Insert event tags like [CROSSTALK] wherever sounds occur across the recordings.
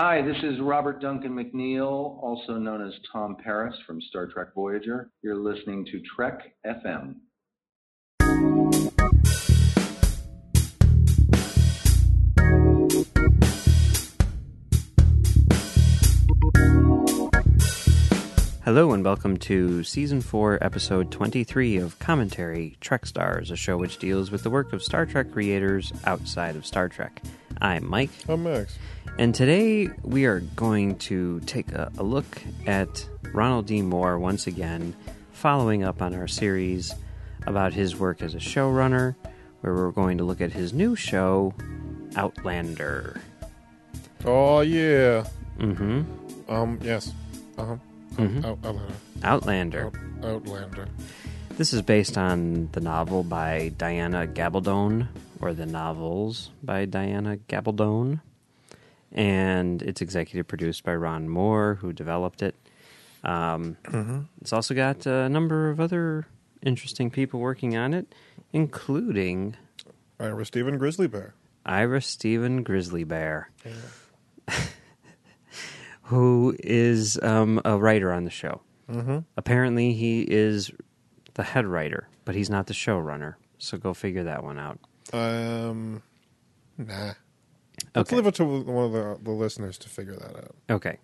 Hi, this is Robert Duncan McNeil, also known as Tom Paris from Star Trek Voyager. You're listening to Trek FM. Hello and welcome to Season 4, Episode 23 of Commentary Trek Stars, a show which deals with the work of Star Trek creators outside of Star Trek. I'm Mike, I'm Max. and today we are going to take a, a look at Ronald D. Moore once again, following up on our series about his work as a showrunner, where we're going to look at his new show, Outlander. Oh yeah. Mm-hmm. Um. Yes. Uh huh. Mhm. Out, Outlander. Outlander. Out, Outlander. This is based on the novel by Diana Gabaldon, or the novels by Diana Gabaldon. And it's executive produced by Ron Moore, who developed it. Um, It's also got a number of other interesting people working on it, including Ira Stephen Grizzly Bear. Ira Stephen Grizzly Bear, [LAUGHS] who is um, a writer on the show. Mm-hmm. Apparently, he is the head writer, but he's not the showrunner. So go figure that one out. Um. Nah. Let's Okay. leave it to one of the, the listeners to figure that out Okay.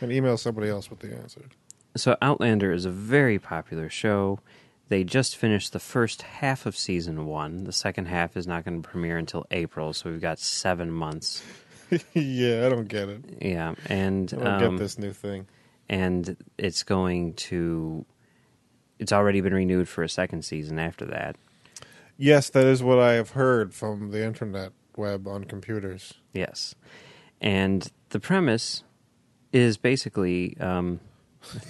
and email somebody else with the answer. So Outlander is a very popular show. They just finished the first half of season one. The second half is not going to premiere until April, so we've got seven months. [LAUGHS] yeah, I don't get it. Yeah, and I don't um, get this new thing. and it's going to. It's already been renewed for a second season after that. Yes, that is what I have heard from the internet web on computers. Yes, and the premise is basically. Um,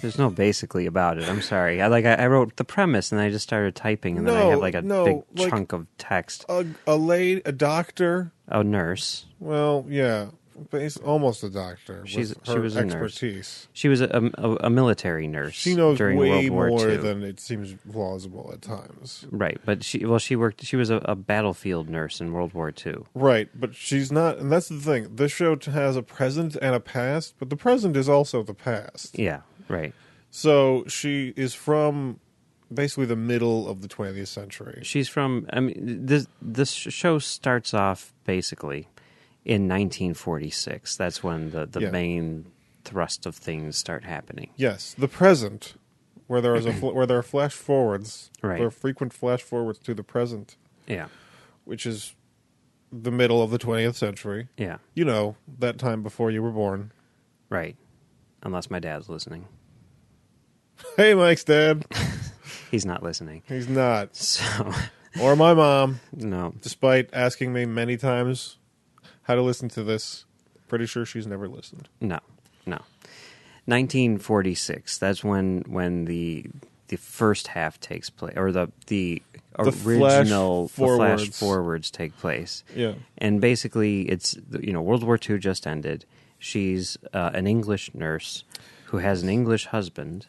there's no basically about it. I'm sorry. I like I, I wrote the premise and I just started typing and then I No, have like a no, big like- chunk of text. A a lady, a doctor. A nurse. Well, yeah, bas- almost a doctor. She's- she her was a nurse. expertise. She was a, a, a military nurse. She knows during way World War more II. than it seems plausible at times. right, but she well she worked. She was a, a battlefield nurse in World War II. Right, but she's not, and that's the thing. This show has a present and a past, but the present is also the past. Yeah, right. So she is from basically the middle of the 20th century. She's from. I mean, this this show starts off basically in 1946. That's when the the Yeah. main thrust of things start happening. Yes, the present, where there is a fl- where there are flash forwards, Right. there are frequent flash forwards to the present, Yeah, which is the middle of the 20th century. yeah, You know, that time before you were born. right. Unless my dad's listening, [LAUGHS] Hey, Mike's dad. [LAUGHS] he's not listening. He's not. [LAUGHS] So Or my mom, no, despite asking me many times how to listen to this. Pretty sure she's never listened. No, no. 1946. That's when when the the first half takes place, or the the, The flash original the flash forwards. forwards take place. Yeah. And basically, it's you know World War II just ended. She's uh, an English nurse who has an English husband,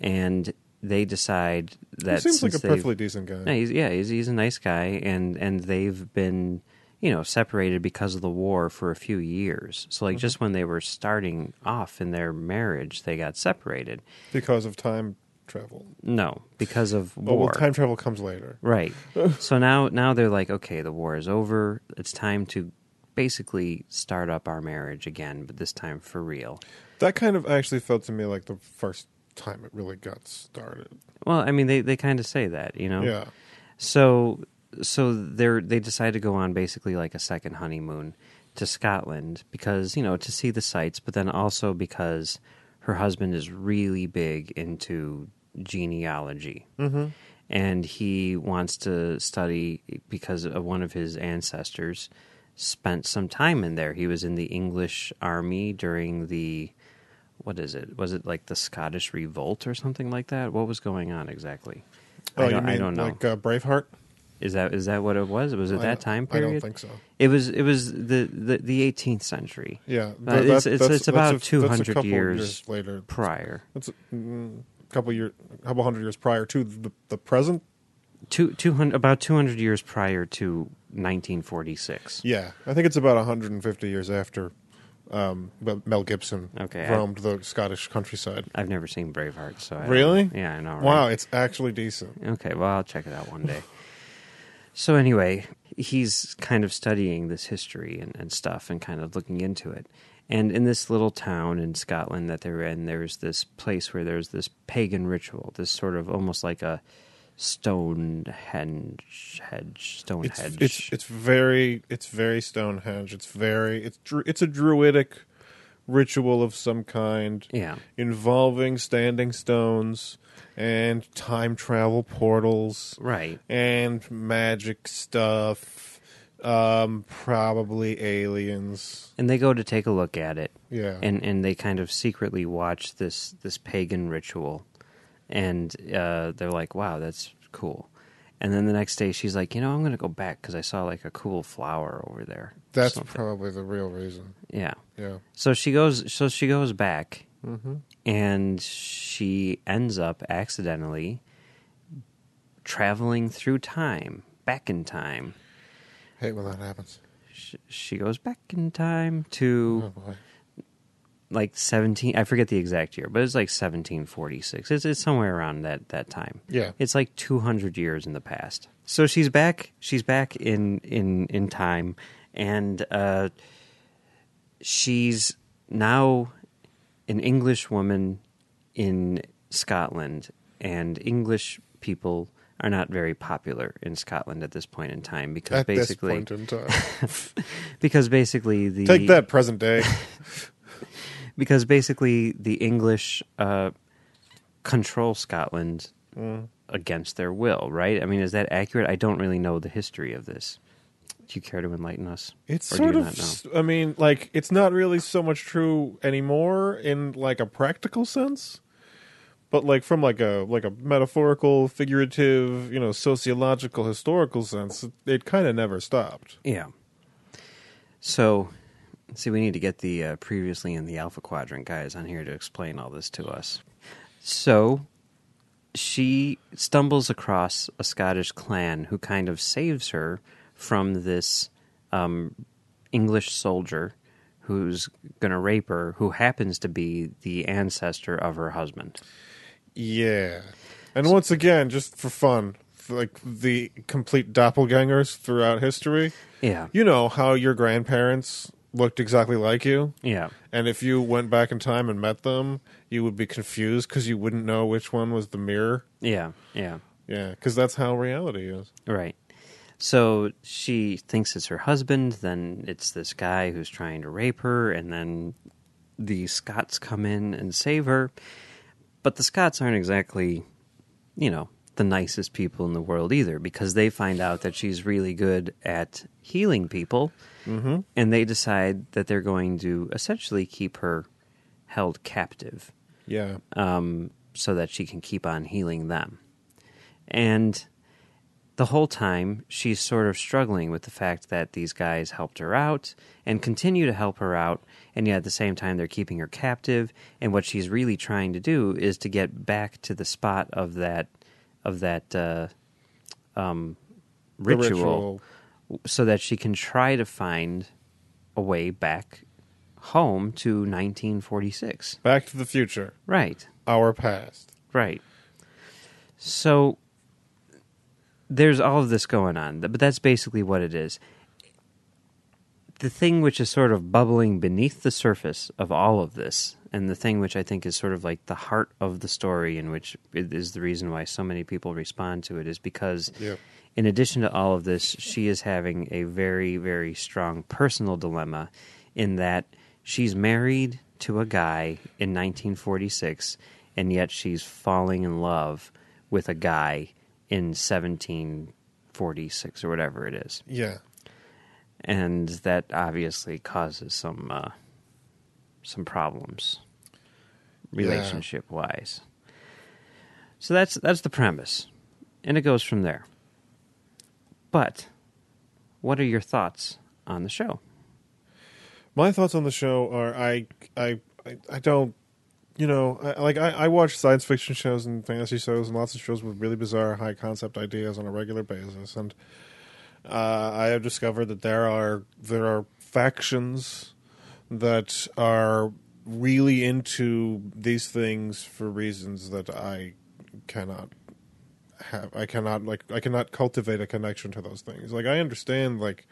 and they decide that He seems like a perfectly decent guy. no, he's, yeah, he's, he's a nice guy, and and they've been you know separated because of the war for a few years. So like mm-hmm. just when they were starting off in their marriage, they got separated. Because of time travel. No, because of Oh, war. well, time travel comes later. Right. [LAUGHS] so now now they're like, okay, the war is over. It's time to basically start up our marriage again, but this time for real. That kind of actually felt to me like the first time it really got started. Well, I mean, they, they kind of say that, you know. Yeah. So so they're they decide to go on basically like a second honeymoon to Scotland because you know to see the sights, but then also because her husband is really big into genealogy, mm-hmm. and he wants to study because of one of his ancestors spent some time in there. He was in the English army during the what is it? Was it like the Scottish Revolt or something like that? What was going on exactly? Oh, I you don't, mean I don't know. like uh, Braveheart? Is that is that what it was? Was it I that time I period? don't think so. It was it was the the, the 18th century. Yeah, Uh, th- it's it's, it's about a- 200 couple years, later. prior. That's a mm, couple year, couple hundred years prior to the, the present. Two, 200 about 200 years prior to 1946. Yeah, I think it's about 150 years after um, Mel Gibson Okay, I- roamed the Scottish countryside. I've never seen Braveheart, so I Really? Yeah, I know. right? Wow, it's actually decent. Okay, well, I'll check it out one day. [LAUGHS] so anyway, he's kind of studying this history and, and stuff and kind of looking into it. And in this little town in Scotland that they're in, there's this place where there's this pagan ritual, this sort of almost like a Stonehenge, hedge, It's, Stonehenge. it's it's very it's very Stonehenge. It's very it's it's a druidic ritual of some kind yeah, involving standing stones and time travel portals right. and magic stuff. Um, probably aliens. And they go to take a look at it, Yeah. and and they kind of secretly watch this this pagan ritual, and uh, they're like, "Wow, that's cool." And then the next day, she's like, "You know, I'm going to go back because I saw like a cool flower over there." That's probably the real reason. yeah. Yeah. So she goes. So she goes back, Mm-hmm. and she ends up accidentally traveling through time, back in time. Hate when that happens. Sh- She goes back in time to Oh like 17 i forget the exact year but it's like 1746 it's, it's somewhere around that, that time Yeah. it's like 200 years in the past so she's back she's back in in in time and uh she's now an english woman in scotland and english people are not very popular in scotland at this point in time because At basically point in time. [LAUGHS] because basically the Take that, present day. [LAUGHS] because basically the English uh, control Scotland Mm. against their will, right? I mean, is that accurate? I don't really know the history of this. Do you care to enlighten us? It's Or sort of. not know? s- I mean, like it's not really so much true anymore in like a practical sense, but like from like a like a metaphorical, figurative, you know, sociological, historical sense, it, it kind of never stopped. Yeah. So, see, we need to get the uh, previously in the Alpha Quadrant guys on here to explain all this to us. So, she stumbles across a Scottish clan who kind of saves her from this um, English soldier who's going to rape her, who happens to be the ancestor of her husband. Yeah, and once again, just for fun, like the complete doppelgangers throughout history. Yeah. You know how your grandparents looked exactly like you. Yeah. And if you went back in time and met them, you would be confused because you wouldn't know which one was the mirror. Yeah. Yeah. Yeah, because that's how reality is. Right. So she thinks it's her husband, then it's this guy who's trying to rape her, and then the Scots come in and save her. But the Scots aren't exactly, you know, the nicest people in the world either, because they find out that she's really good at healing people, Mm-hmm. and they decide that they're going to essentially keep her held captive Yeah. um, so that she can keep on healing them. And the whole time, she's sort of struggling with the fact that these guys helped her out and continue to help her out, and yet at the same time, they're keeping her captive. And what she's really trying to do is to get back to the spot of that of that uh, um, The ritual, so that she can try to find a way back home to 1946. Back to the future. Right. Our past. Right. So there's all of this going on, but that's basically what it is. The thing which is sort of bubbling beneath the surface of all of this, and the thing which I think is sort of like the heart of the story, and which is the reason why so many people respond to it, is because Yep. in addition to all of this, she is having a very, very strong personal dilemma in that she's married to a guy in 1946, and yet she's falling in love with a guy in 1746 or whatever it is. Yeah. And that obviously causes some uh, some problems relationship wise. So that's that's the premise. And it goes from there. But what are your thoughts on the show? My thoughts on the show are I I I, I don't you know I, like I, I watch science fiction shows and fantasy shows and lots of shows with really bizarre high concept ideas on a regular basis and uh, I have discovered that there are there are factions that are really into these things for reasons that I cannot have. I cannot like I cannot cultivate a connection to those things. Like I understand like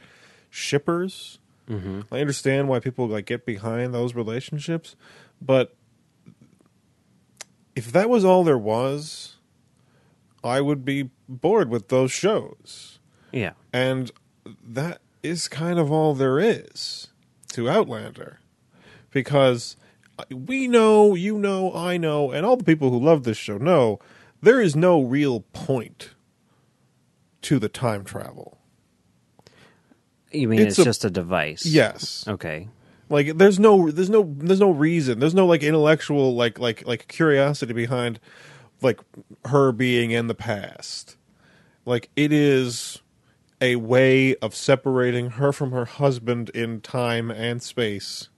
shippers. hmm I understand why people like get behind those relationships, but if that was all there was, I would be bored with those shows. Yeah. And that is kind of all there is to Outlander. Because we know, you know, I know, and all the people who love this show know there is no real point to the time travel. You mean It's it's, a- just a device? Yes. Okay. Like there's no there's no there's no reason. There's no like intellectual like like like curiosity behind like her being in the past. Like it is a way of separating her from her husband in time and space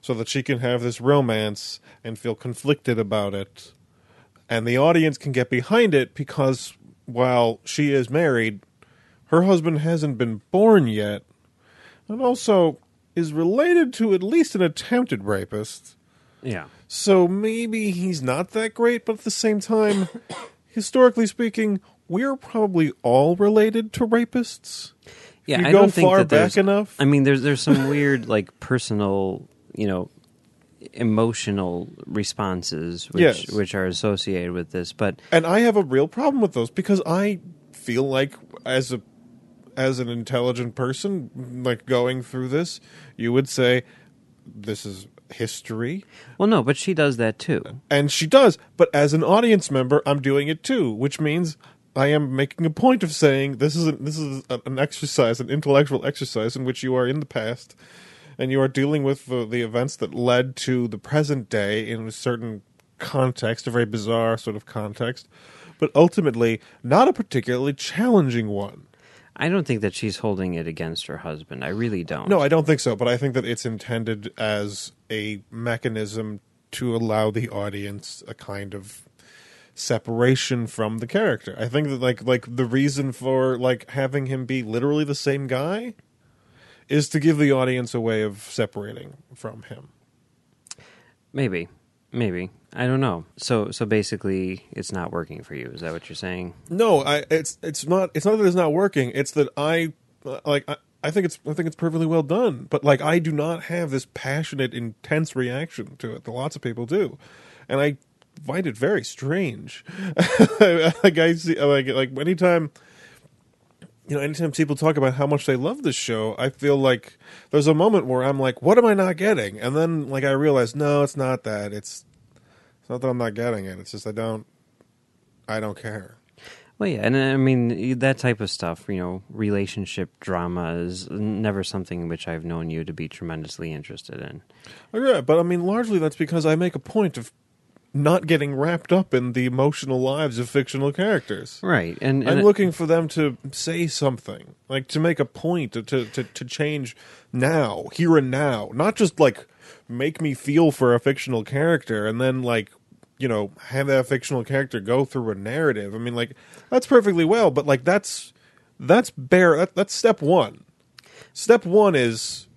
so that she can have this romance and feel conflicted about it. And the audience can get behind it because while she is married, her husband hasn't been born yet and also is related to at least an attempted rapist. Yeah. So maybe he's not that great, but at the same time, [COUGHS] historically speaking, we're probably all related to rapists. Yeah. you I go don't think far back enough. I mean, there's there's some [LAUGHS] weird like personal, you know, emotional responses which Yes. which are associated with this, but and I have a real problem with those because I feel like as a as an intelligent person like going through this, you would say this is history well, no, but she does that too. And she does, but as an audience member, I'm doing it too, which means I am making a point of saying this is a, this is an exercise, an intellectual exercise in which you are in the past, and you are dealing with the, the events that led to the present day in a certain context, a very bizarre sort of context, but ultimately not a particularly challenging one. I don't think that she's holding it against her husband. I really don't. No, I don't think so, but I think that it's intended as a mechanism to allow the audience a kind of separation from the character. I think that like like the reason for like having him be literally the same guy is to give the audience a way of separating from him. Maybe. Maybe. I don't know. So so basically it's not working for you. Is that what you're saying? No, I it's it's not it's not that it's not working. It's that I like I, I think it's I think it's perfectly well done. But like I do not have this passionate, intense reaction to it that lots of people do, and I find it very strange. [LAUGHS] like I see like like anytime. You know, anytime people talk about how much they love this show, I feel like there's a moment where I'm like, "What am I not getting?" And then, like, I realize, no, it's not that. It's, it's not that I'm not getting it. It's just I don't, I don't care. Well, yeah, and uh, I mean that type of stuff. You know, relationship drama is never something which I've known you to be tremendously interested in. Oh, yeah, but I mean, largely that's because I make a point of not getting wrapped up in the emotional lives of fictional characters. Right, and, and I'm looking for them to say something, like to make a point, to, to to to change now, here and now, not just like make me feel for a fictional character and then like you know have that fictional character go through a narrative. I mean, like that's perfectly well, but like that's that's bare. That, that's step one. Step one is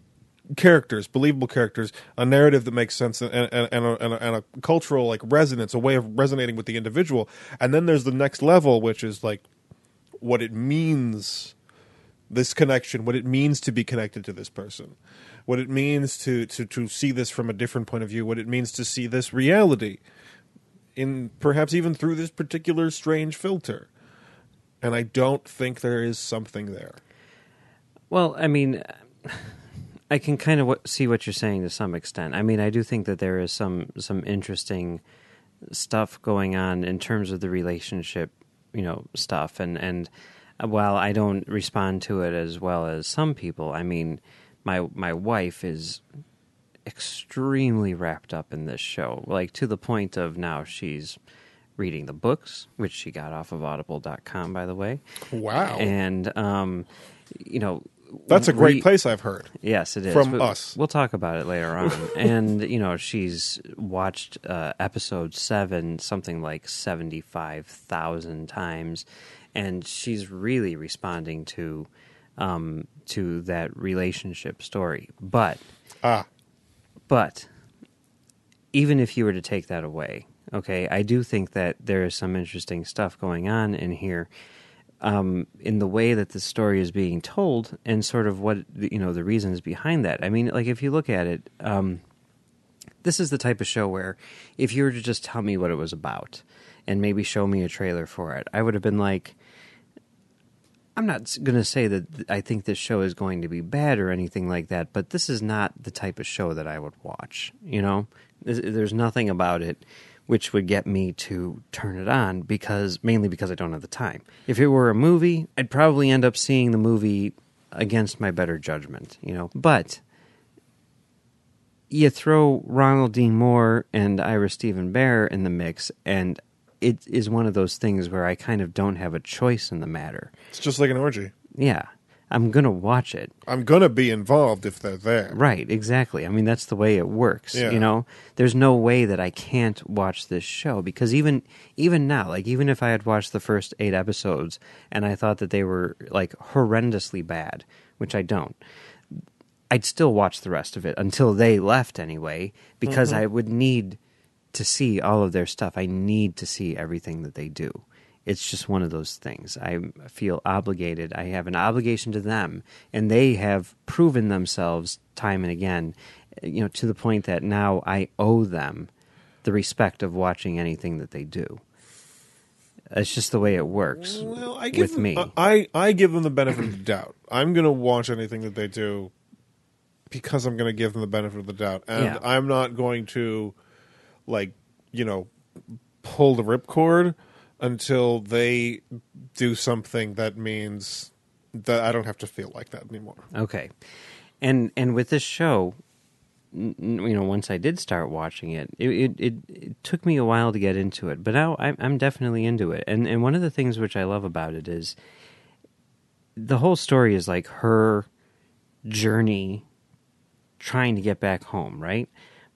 characters, believable characters, a narrative that makes sense, and, and, and, a, and, a, and a cultural like resonance, a way of resonating with the individual. And then there's the next level, which is like what it means, this connection, what it means to be connected to this person, what it means to to to see this from a different point of view, what it means to see this reality, in perhaps even through this particular strange filter. And I don't think there is something there. Well, I mean, I can kind of w- see what you're saying to some extent. I mean, I do think that there is some some interesting stuff going on in terms of the relationship, you know, stuff. And and uh, while I don't respond to it as well as some people, I mean, my my wife is extremely wrapped up in this show, like to the point of now she's reading the books, which she got off of Audible.com, by the way. Wow. And um, you know, That's a great place I've heard. Yes, it is From But us. We'll talk about it later on. [LAUGHS] and you know, she's watched uh, episode seven something like seventy-five thousand times, and she's really responding to um, to that relationship story. But Ah, But even if you were to take that away, okay, I do think that there is some interesting stuff going on in here. Um, in the way that the story is being told, and sort of what you know the reasons behind that. I mean, like if you look at it, um, this is the type of show where if you were to just tell me what it was about and maybe show me a trailer for it, I would have been like, I'm not going to say that I think this show is going to be bad or anything like that, but this is not the type of show that I would watch. You know, There's- there's nothing about it which would get me to turn it on because mainly because I don't have the time. If it were a movie, I'd probably end up seeing the movie against my better judgment. You know, but you throw Ronald Dean Moore and Ira Steven Behr in the mix, and it is one of those things where I kind of don't have a choice in the matter. it's just like an orgy. Yeah, I'm gonna watch it. I'm gonna be involved if they're there. Right, exactly. I mean, that's the way it works. Yeah. You know, there's no way that I can't watch this show because even even now, like even if I had watched the first eight episodes and I thought that they were like horrendously bad, which I don't, I'd still watch the rest of it until they left anyway, because mm-hmm. I would need to see all of their stuff. I need to see everything that they do. It's just one of those things. I feel obligated. I have an obligation to them, and they have proven themselves time and again, you know, to the point that now I owe them the respect of watching anything that they do. It's just the way it works Well, I give with them, me. I I give them the benefit of the doubt. I'm gonna watch anything that they do because I'm gonna give them the benefit of the doubt, and Yeah. I'm not going to like you know pull the ripcord until they do something that means that I don't have to feel like that anymore. Okay, and and with this show, n- you know, once I did start watching it, it it, it, it took me a while to get into it, but now I'm, I'm definitely into it. And and one of the things which I love about it is the whole story is like her journey trying to get back home, right?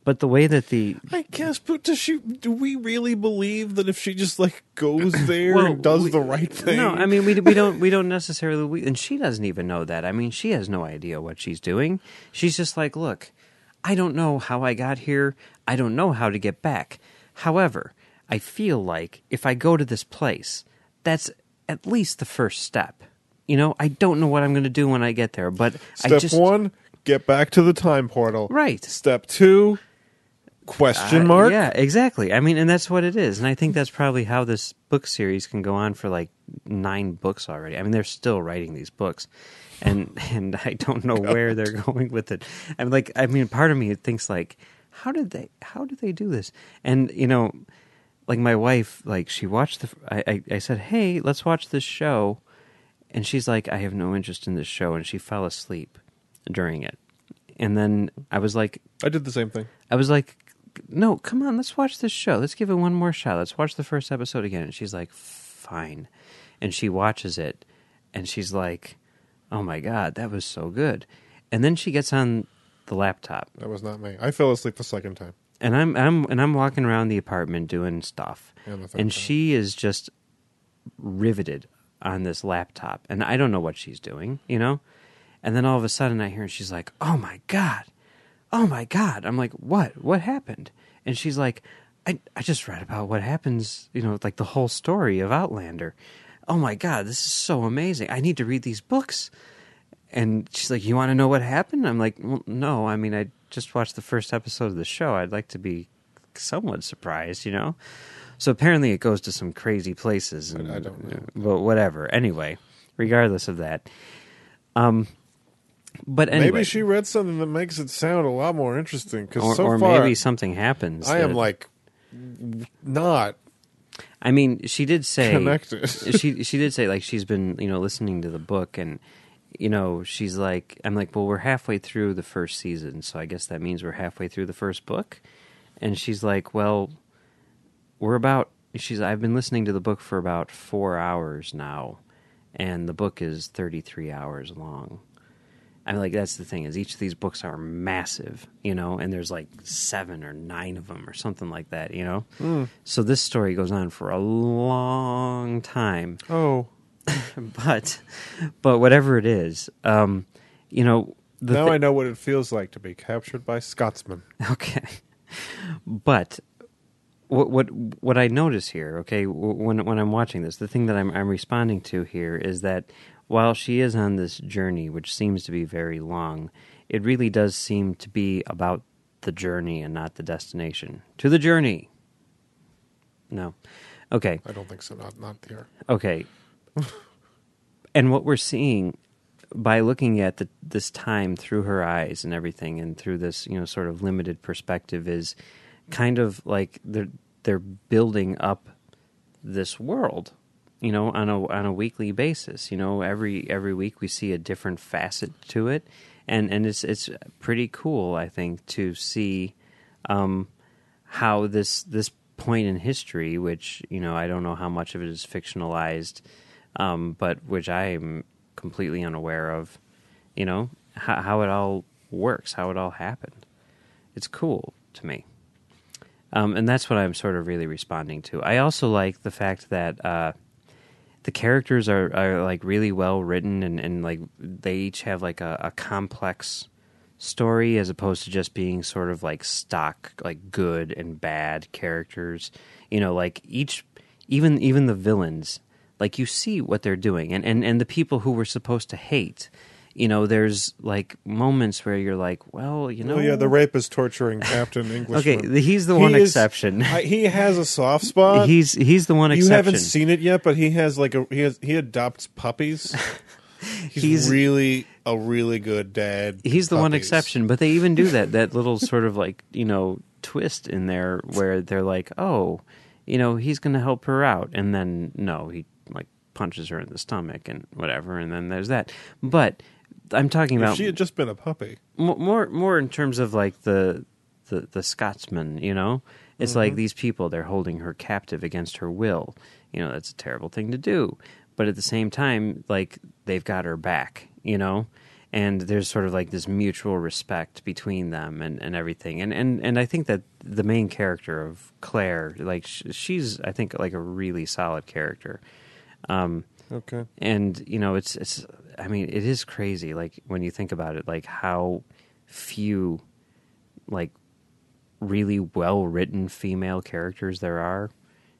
But the way that the I guess, but does she? Do we really believe that if she just like goes [LAUGHS] there Well, and does we- the right thing? No, I mean we we don't [LAUGHS] we don't necessarily we, and she doesn't even know that. I mean, she has no idea what she's doing. She's just like, "Look, I don't know how I got here. I don't know how to get back. However, I feel like if I go to this place, that's at least the first step. You know, I don't know what I'm going to do when I get there, but I Step just one, get back to the time portal. Right. Step two, question Uh, mark. Yeah, exactly. I mean, and that's what it is. And I think that's probably how this book series can go on for like nine books already. I mean, they're still writing these books, and [LAUGHS] and I don't know where they're [LAUGHS] going with it. I'm like, I mean, part of me thinks like, how did they? How did they do this? And you know, like my wife, like she watched the. I I, I said, hey, let's watch this show, and she's like, I have no interest in this show, and she fell asleep during it. And then I was like, I did the same thing. I was like, no, come on, let's watch this show. Let's give it one more shot. Let's watch the first episode again. And she's like, fine. And she watches it and she's like, oh my God, that was so good. And then she gets on the laptop That was not me. I fell asleep the second time. and I'm, I'm, and I'm walking around the apartment doing stuff. And And she is just riveted on this laptop. And I don't know what she's doing, you know? And then all of a sudden I hear and she's like, oh my God oh my god. I'm like what? What happened? And she's like i i just read about what happens you know like the whole story of outlander. Oh my god this is so amazing. I need to read these books. And she's like you want to know what happened? I'm like well, no. I mean i just watched the first episode of the show. I'd like to be somewhat surprised you know? So apparently it goes to some crazy places and, I don't know. but whatever. Anyway regardless of that um but anyway Maybe she read something that makes it sound a lot more interesting. Because or, so or far, maybe something happens. I am like not I mean, she did say connected. [LAUGHS] she she did say like she's been you know listening to the book and you know she's like I'm like well we're halfway through the first season so I guess that means we're halfway through the first book and she's like well we're about she's I've been listening to the book for about four hours now and the book is 33 hours long. I mean, like that's the thing is each of these books are massive, you know, and there's like seven or nine of them or something like that, you know. So this story goes on for a long time, [LAUGHS] oh, but but whatever it is, um, you know, the now thi- I know what it feels like to be captured by Scotsmen. [LAUGHS] Okay, but what what what I notice here, okay, when when I'm watching this, the thing that I'm I'm responding to here is that while she is on this journey, which seems to be very long, it really does seem to be about the journey and not the destination. To the journey. No. Okay. I don't think so. Not not here. Okay. and what we're seeing by looking at the, this time through her eyes and everything, and through this, you know, sort of limited perspective, is kind of like they're they're building up this world, you know, on a on a weekly basis. You know, every every week we see a different facet to it, and and it's it's pretty cool, I think, to see um, how this this point in history, which you know I don't know how much of it is fictionalized, um, but which I am completely unaware of, you know how, how it all works, how it all happened. It's cool to me, um, and that's what I'm sort of really responding to. I also like the fact that. Uh, the characters are, are like really well written and, and like they each have like a, a complex story as opposed to just being sort of like stock like good and bad characters. You know like each even even the villains like you see what they're doing. And and, and the people who we're supposed to hate you know there's like moments where you're like well you know oh yeah, the rapist torturing Captain [LAUGHS] English. okay he's the one exception I, he has a soft spot. he's he's the one you haven't seen it yet, but he has like a he has he adopts puppies. [LAUGHS] He's, He's- really a really good dad. he's the one exception but they even do that that little sort of like you know twist in there where they're like oh you know he's going to help her out and then no he like punches her in the stomach and whatever and then there's that but i'm talking If about she had just been a puppy. more more in terms of like the the the Scotsman, you know. It's like these people they're holding her captive against her will. You know, that's a terrible thing to do. But at the same time, like they've got her back, you know? And there's sort of like this mutual respect between them and, and everything. And, and and I think that the main character of Claire, like sh- she's I think like a really solid character. Um Okay. and you know it's it's i mean it is crazy like when you think about it like how few like really well written female characters there are.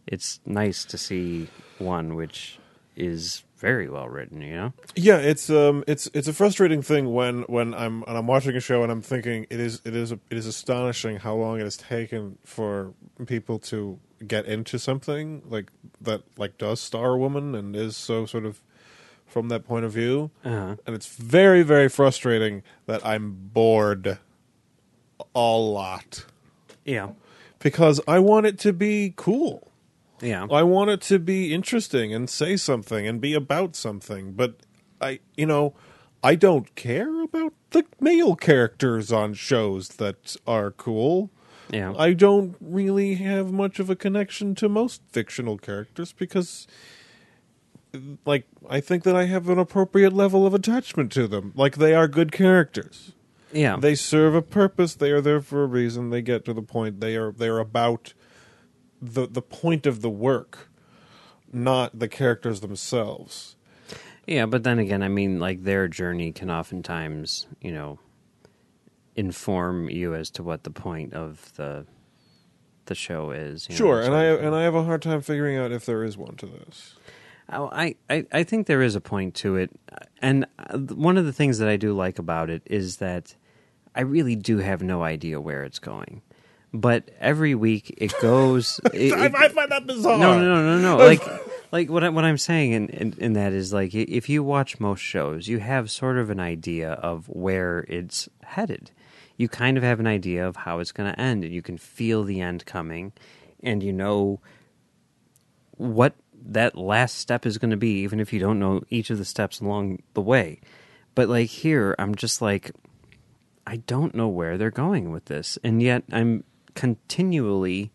It's nice to see one which is very well written you know? Yeah, it's um, it's it's a frustrating thing when when I'm and I'm watching a show and I'm thinking it is it is it is astonishing how long it has taken for people to get into something like that like does star woman and is so sort of from that point of view, uh-huh. and it's very very frustrating that I'm bored a lot yeah because I want it to be cool. yeah I want it to be interesting and say something and be about something, but I, you know, I don't care about the male characters on shows that are cool. yeah I don't really have much of a connection to most fictional characters because like I think that I have an appropriate level of attachment to them. Like they are good characters. yeah They serve a purpose. They are there for a reason. They get to the point. They are they are about the the point of the work, not the characters themselves. Yeah, but then again, I mean, like their journey can oftentimes, you know, inform you as to what the point of the the show is. you know, Sure, that and I and I have a hard time figuring out if there is one to this. Oh, I, I, I think there is a point to it. And uh, one of the things that I do like about it is that I really do have no idea where it's going. But every week it goes. [LAUGHS] it- I, I find that bizarre. no, no, no, no, no. [LAUGHS] Like, like what I, what I'm saying in, in in that is like if you watch most shows, you have sort of an idea of where it's headed. You kind of have an idea of how it's going to end, and you can feel the end coming, and you know what that last step is going to be, even if you don't know each of the steps along the way. But like here, I'm just like, I don't know where they're going with this, and yet I'm continually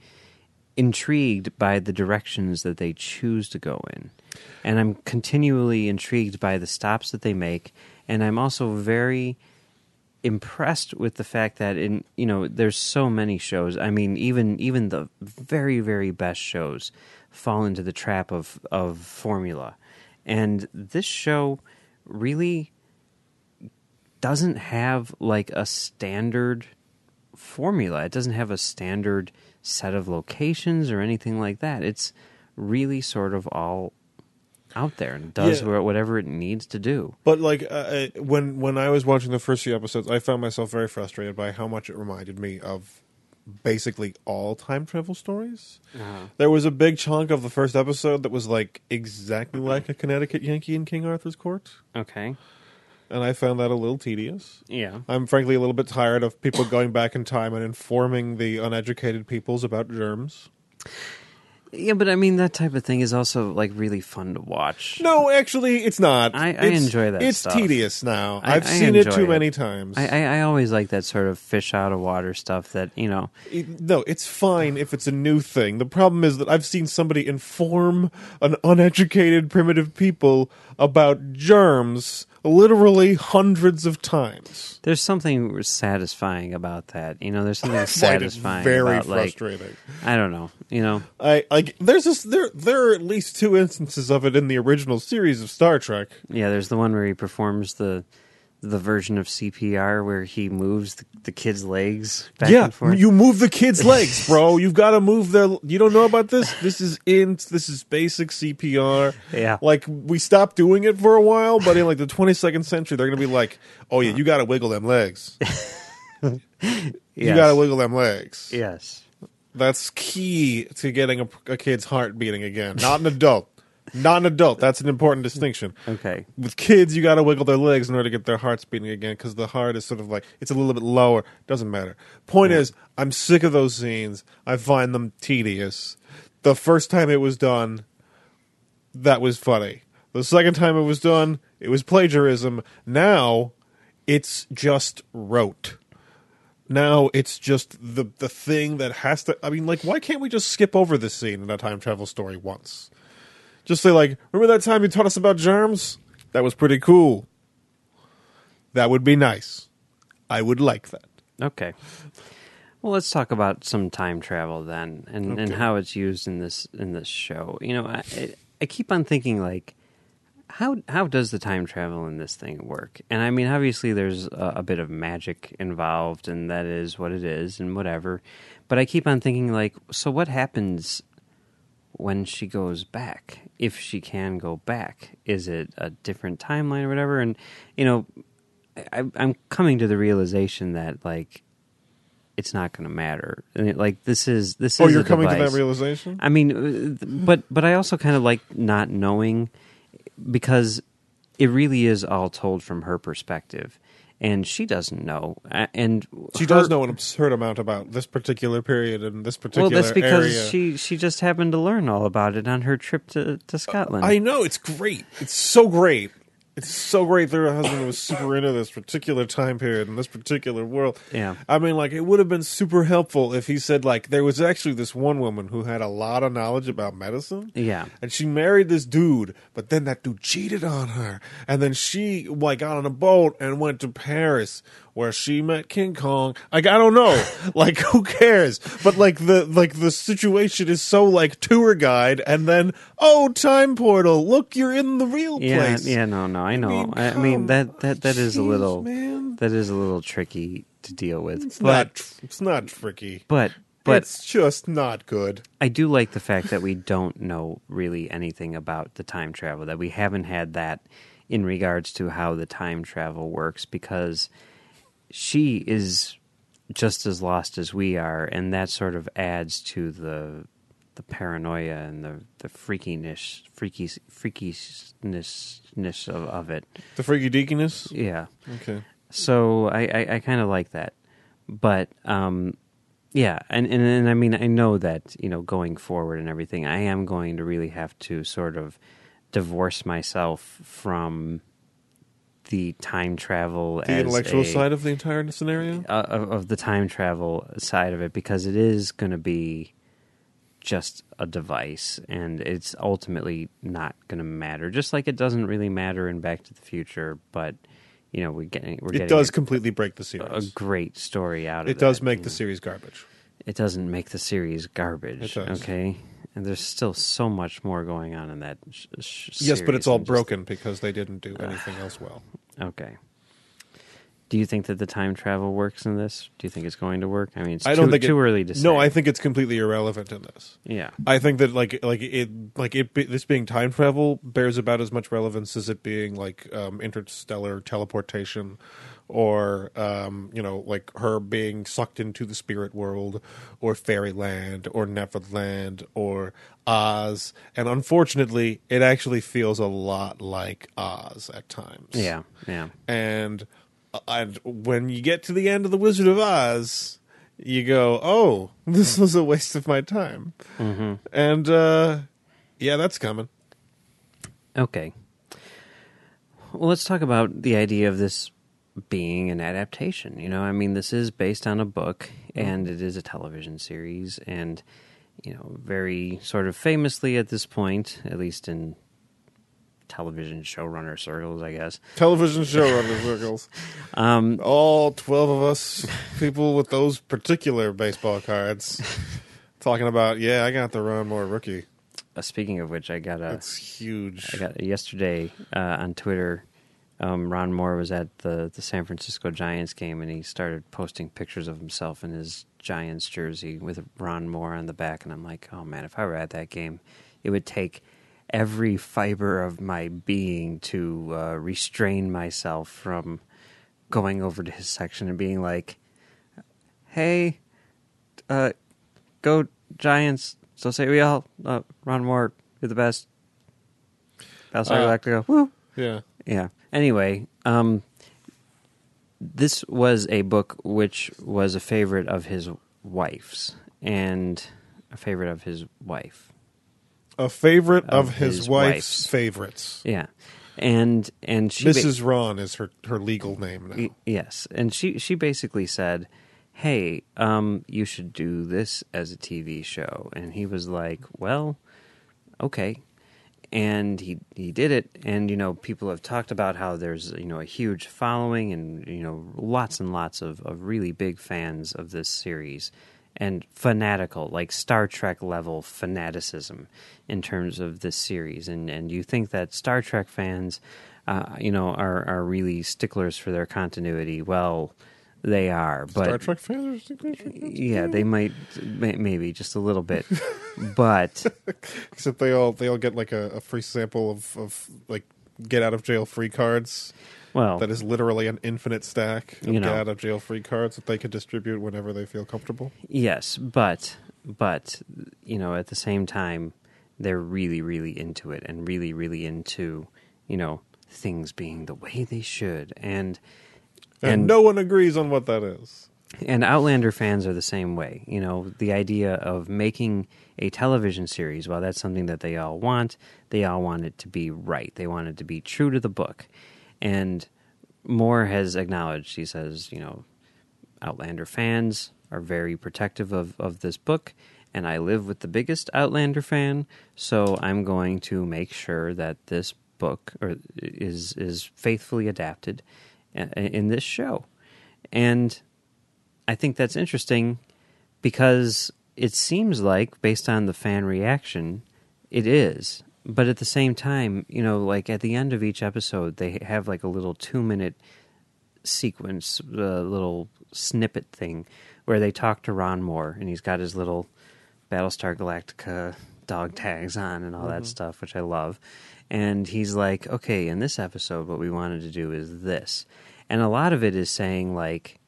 intrigued by the directions that they choose to go in. And I'm continually intrigued by the stops that they make. And I'm also very impressed with the fact that in you know there's so many shows i mean even even the very very best shows fall into the trap of of formula and this show really doesn't have like a standard formula. It doesn't have a standard set of locations or anything like that. It's really sort of all out there and does Yeah. whatever it needs to do. But like uh, uh, when when I was watching the first few episodes, I found myself very frustrated by how much it reminded me of basically all time travel stories. Uh-huh. There was a big chunk of the first episode that was like exactly like a Connecticut Yankee in King Arthur's Court, Okay. and I found that a little tedious. Yeah. I'm frankly a little bit tired of people going back in time and informing the uneducated peoples about germs. Yeah, but I mean that type of thing is also like really fun to watch. No, actually, it's not. I- I It's- enjoy that It's stuff. tedious now. I- I've I seen it too it. many times. I, I, I always like that sort of fish out of water stuff that, you know, It- no, it's fine if it's a new thing. The problem is that I've seen somebody inform an uneducated primitive people about germs literally hundreds of times. there's something satisfying about that. You know, there's something [LAUGHS] I find it satisfying very about like frustrating. I don't know, you know. I like there's this there there are at least two instances of it in the original series of Star Trek. Yeah, there's the one where he performs the the version of CPR where he moves the, the kid's legs back yeah, and forth. you move the kids' [LAUGHS] legs, bro. You've got to move their. You don't know about this? This is in. This is basic CPR. Yeah. Like we stopped doing it for a while, but in like the 22nd century, they're gonna be like, "Oh yeah, you got to wiggle them legs. [LAUGHS] You got to wiggle them legs." Yes. That's key to getting a, a kid's heart beating again. Not an adult. Not an adult. That's an important distinction. Okay. With kids, you got to wiggle their legs in order to get their hearts beating again because the heart is sort of like it's a little bit lower. Doesn't matter. Point is, I'm sick of those scenes. I find them tedious. The first time it was done, that was funny. The second time it was done, it was plagiarism. Now, it's just rote. Now it's just the the thing that has to. I mean, like, why can't we just skip over this scene in a time travel story once? Just say like, remember that time you taught us about germs? That was pretty cool. That would be nice. I would like that. Okay. Well, let's talk about some time travel then, and, and how it's used in this in this show. You know, I I- I keep on thinking like, how how does the time travel in this thing work? And I mean, obviously, there's a, a bit of magic involved, and that is what it is, and whatever. But I keep on thinking like, so what happens when she goes back? If she can go back, is it a different timeline or whatever? And you know, I, I'm coming to the realization that like it's not going to matter. And it, like this is this Oh, is you're coming to device. that realization? I mean, uh, but but I also kind of like not knowing because it really is all told from her perspective, and she doesn't know. And She her- does know an absurd amount about this particular period and this particular Well, that's because area. she she just happened to learn all about it on her trip to to Scotland. I know it's great. It's so great. It's so great that her husband was super into this particular time period and this particular world. Yeah. I mean, like, it would have been super helpful if he said, like, there was actually this one woman who had a lot of knowledge about medicine. Yeah. And she married this dude, but then that dude cheated on her. And then she, like, got on a boat and went to Paris where she met King Kong. Like, I don't know. [LAUGHS] like, who cares? But, like, the, like, the situation is so, like, tour guide and then, oh, time portal. Look, you're in the real yeah, place. yeah, no, no, I know. mean, I mean, that that that is a little man. that is a little tricky to deal with. It's but not, it's not tricky. but but it's just not good. I do like the fact that we don't know really anything about the time travel, that we haven't had that in regards to how the time travel works because she is just as lost as we are, and that sort of adds to the the paranoia and the, the freakiness freaky freakishness of, of it. The freaky deakiness? Yeah. Okay. So I, I, I kind of like that, but um, yeah, and, and and I mean I know that you know going forward and everything, I am going to really have to sort of divorce myself from the time travel The intellectual a- side of the entire scenario? uh, of, of the time travel side of it because it is going to be just a device and it's ultimately not going to matter just like it doesn't really matter in back to the future but you know we're getting we're It getting does a, completely break the series, a great story out of It It does that, make the know. series garbage. it doesn't make the series garbage It does. okay and there's still so much more going on in that sh- sh- Yes, but it's all just- broken because they didn't do anything else well. Okay. Do you think that the time travel works in this? Do you think it's going to work? I mean, it's I don't too, think it- too early to say. No, I think it's completely irrelevant in this. yeah, I think that like like it like it be- this being time travel bears about as much relevance as it being like um, interstellar teleportation, or um, you know like her being sucked into the spirit world, or fairyland, or Neverland, or Oz. And unfortunately, it actually feels a lot like Oz at times. yeah, yeah. and and when you get to the end of the Wizard of Oz, you go, "Oh, [LAUGHS] this was a waste of my time," hmm and uh, yeah, that's coming. Okay. Well, let's talk about the idea of this being an adaptation. You know, I mean, this is based on a book and it is a television series, and, you know, very sort of famously at this point, at least in television showrunner circles, I guess. Television [LAUGHS] showrunner circles. Um, All twelve of us people with those particular baseball cards, [LAUGHS] talking about, yeah, I got the Ron Moore rookie. uh, speaking of which, I got a. That's huge. I got yesterday uh, on Twitter. Um, Ron Moore was at the the San Francisco Giants game, and he started posting pictures of himself in his Giants jersey with Ron Moore on the back. And I'm like, oh man, if I were at that game, it would take every fiber of my being to uh, restrain myself from going over to his section and being like, "Hey, uh, go Giants!" So say we all, uh, Ron Moore, you're the best. Battlestar Uh, Galactica, woo! yeah. Yeah. Anyway, um, this was a book which was a favorite of his wife's and a favorite of his wife. A favorite of, Of his, his wife's, wife's. favorites. Yeah, and and she ba- Mrs. Ron is her her legal name now. Y- Yes, and she she basically said, "Hey, um, you should do this as a TV show," and he was like, "Well, okay." And he he did it, and you know people have talked about how there's you know a huge following, and you know lots and lots of of really big fans of this series, and fanatical like Star Trek level fanaticism in terms of this series, and and you think that Star Trek fans uh, you know, are are really sticklers for their continuity. Well, they are, but Star Trek fans yeah, they might may, maybe just a little bit, but [LAUGHS] Except they all they all get like a, a free sample of, of like get out of jail free cards. well, That is literally an infinite stack of You know. get out of jail free cards that they can distribute whenever they feel comfortable. yes, but but you know, at the same time, they're really really into it and really really into you know things being the way they should and And, And- no one agrees on what that is. And Outlander fans are the same way. You know, the idea of making a television series, well, that's something that they all want. They all want it to be right. They want it to be true to the book. And Moore has acknowledged, he says, you know, Outlander fans are very protective of, of this book, and I live with the biggest Outlander fan, so I'm going to make sure that this book or is is faithfully adapted in, this show. And I think that's interesting because it seems like, based on the fan reaction, it is. But at the same time, you know, like at the end of each episode, they have like a little two minute sequence, a little snippet thing where they talk to Ron Moore and he's got his little Battlestar Galactica dog tags on and all that mm-hmm. stuff, which I love. And he's like, okay, in this episode, what we wanted to do is this. And a lot of it is saying, like,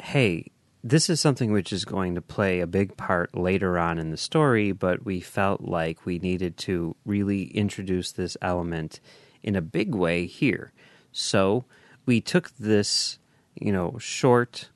hey, this is something which is going to play a big part later on in the story, but we felt like we needed to really introduce this element in a big way here. So we took this, you know, short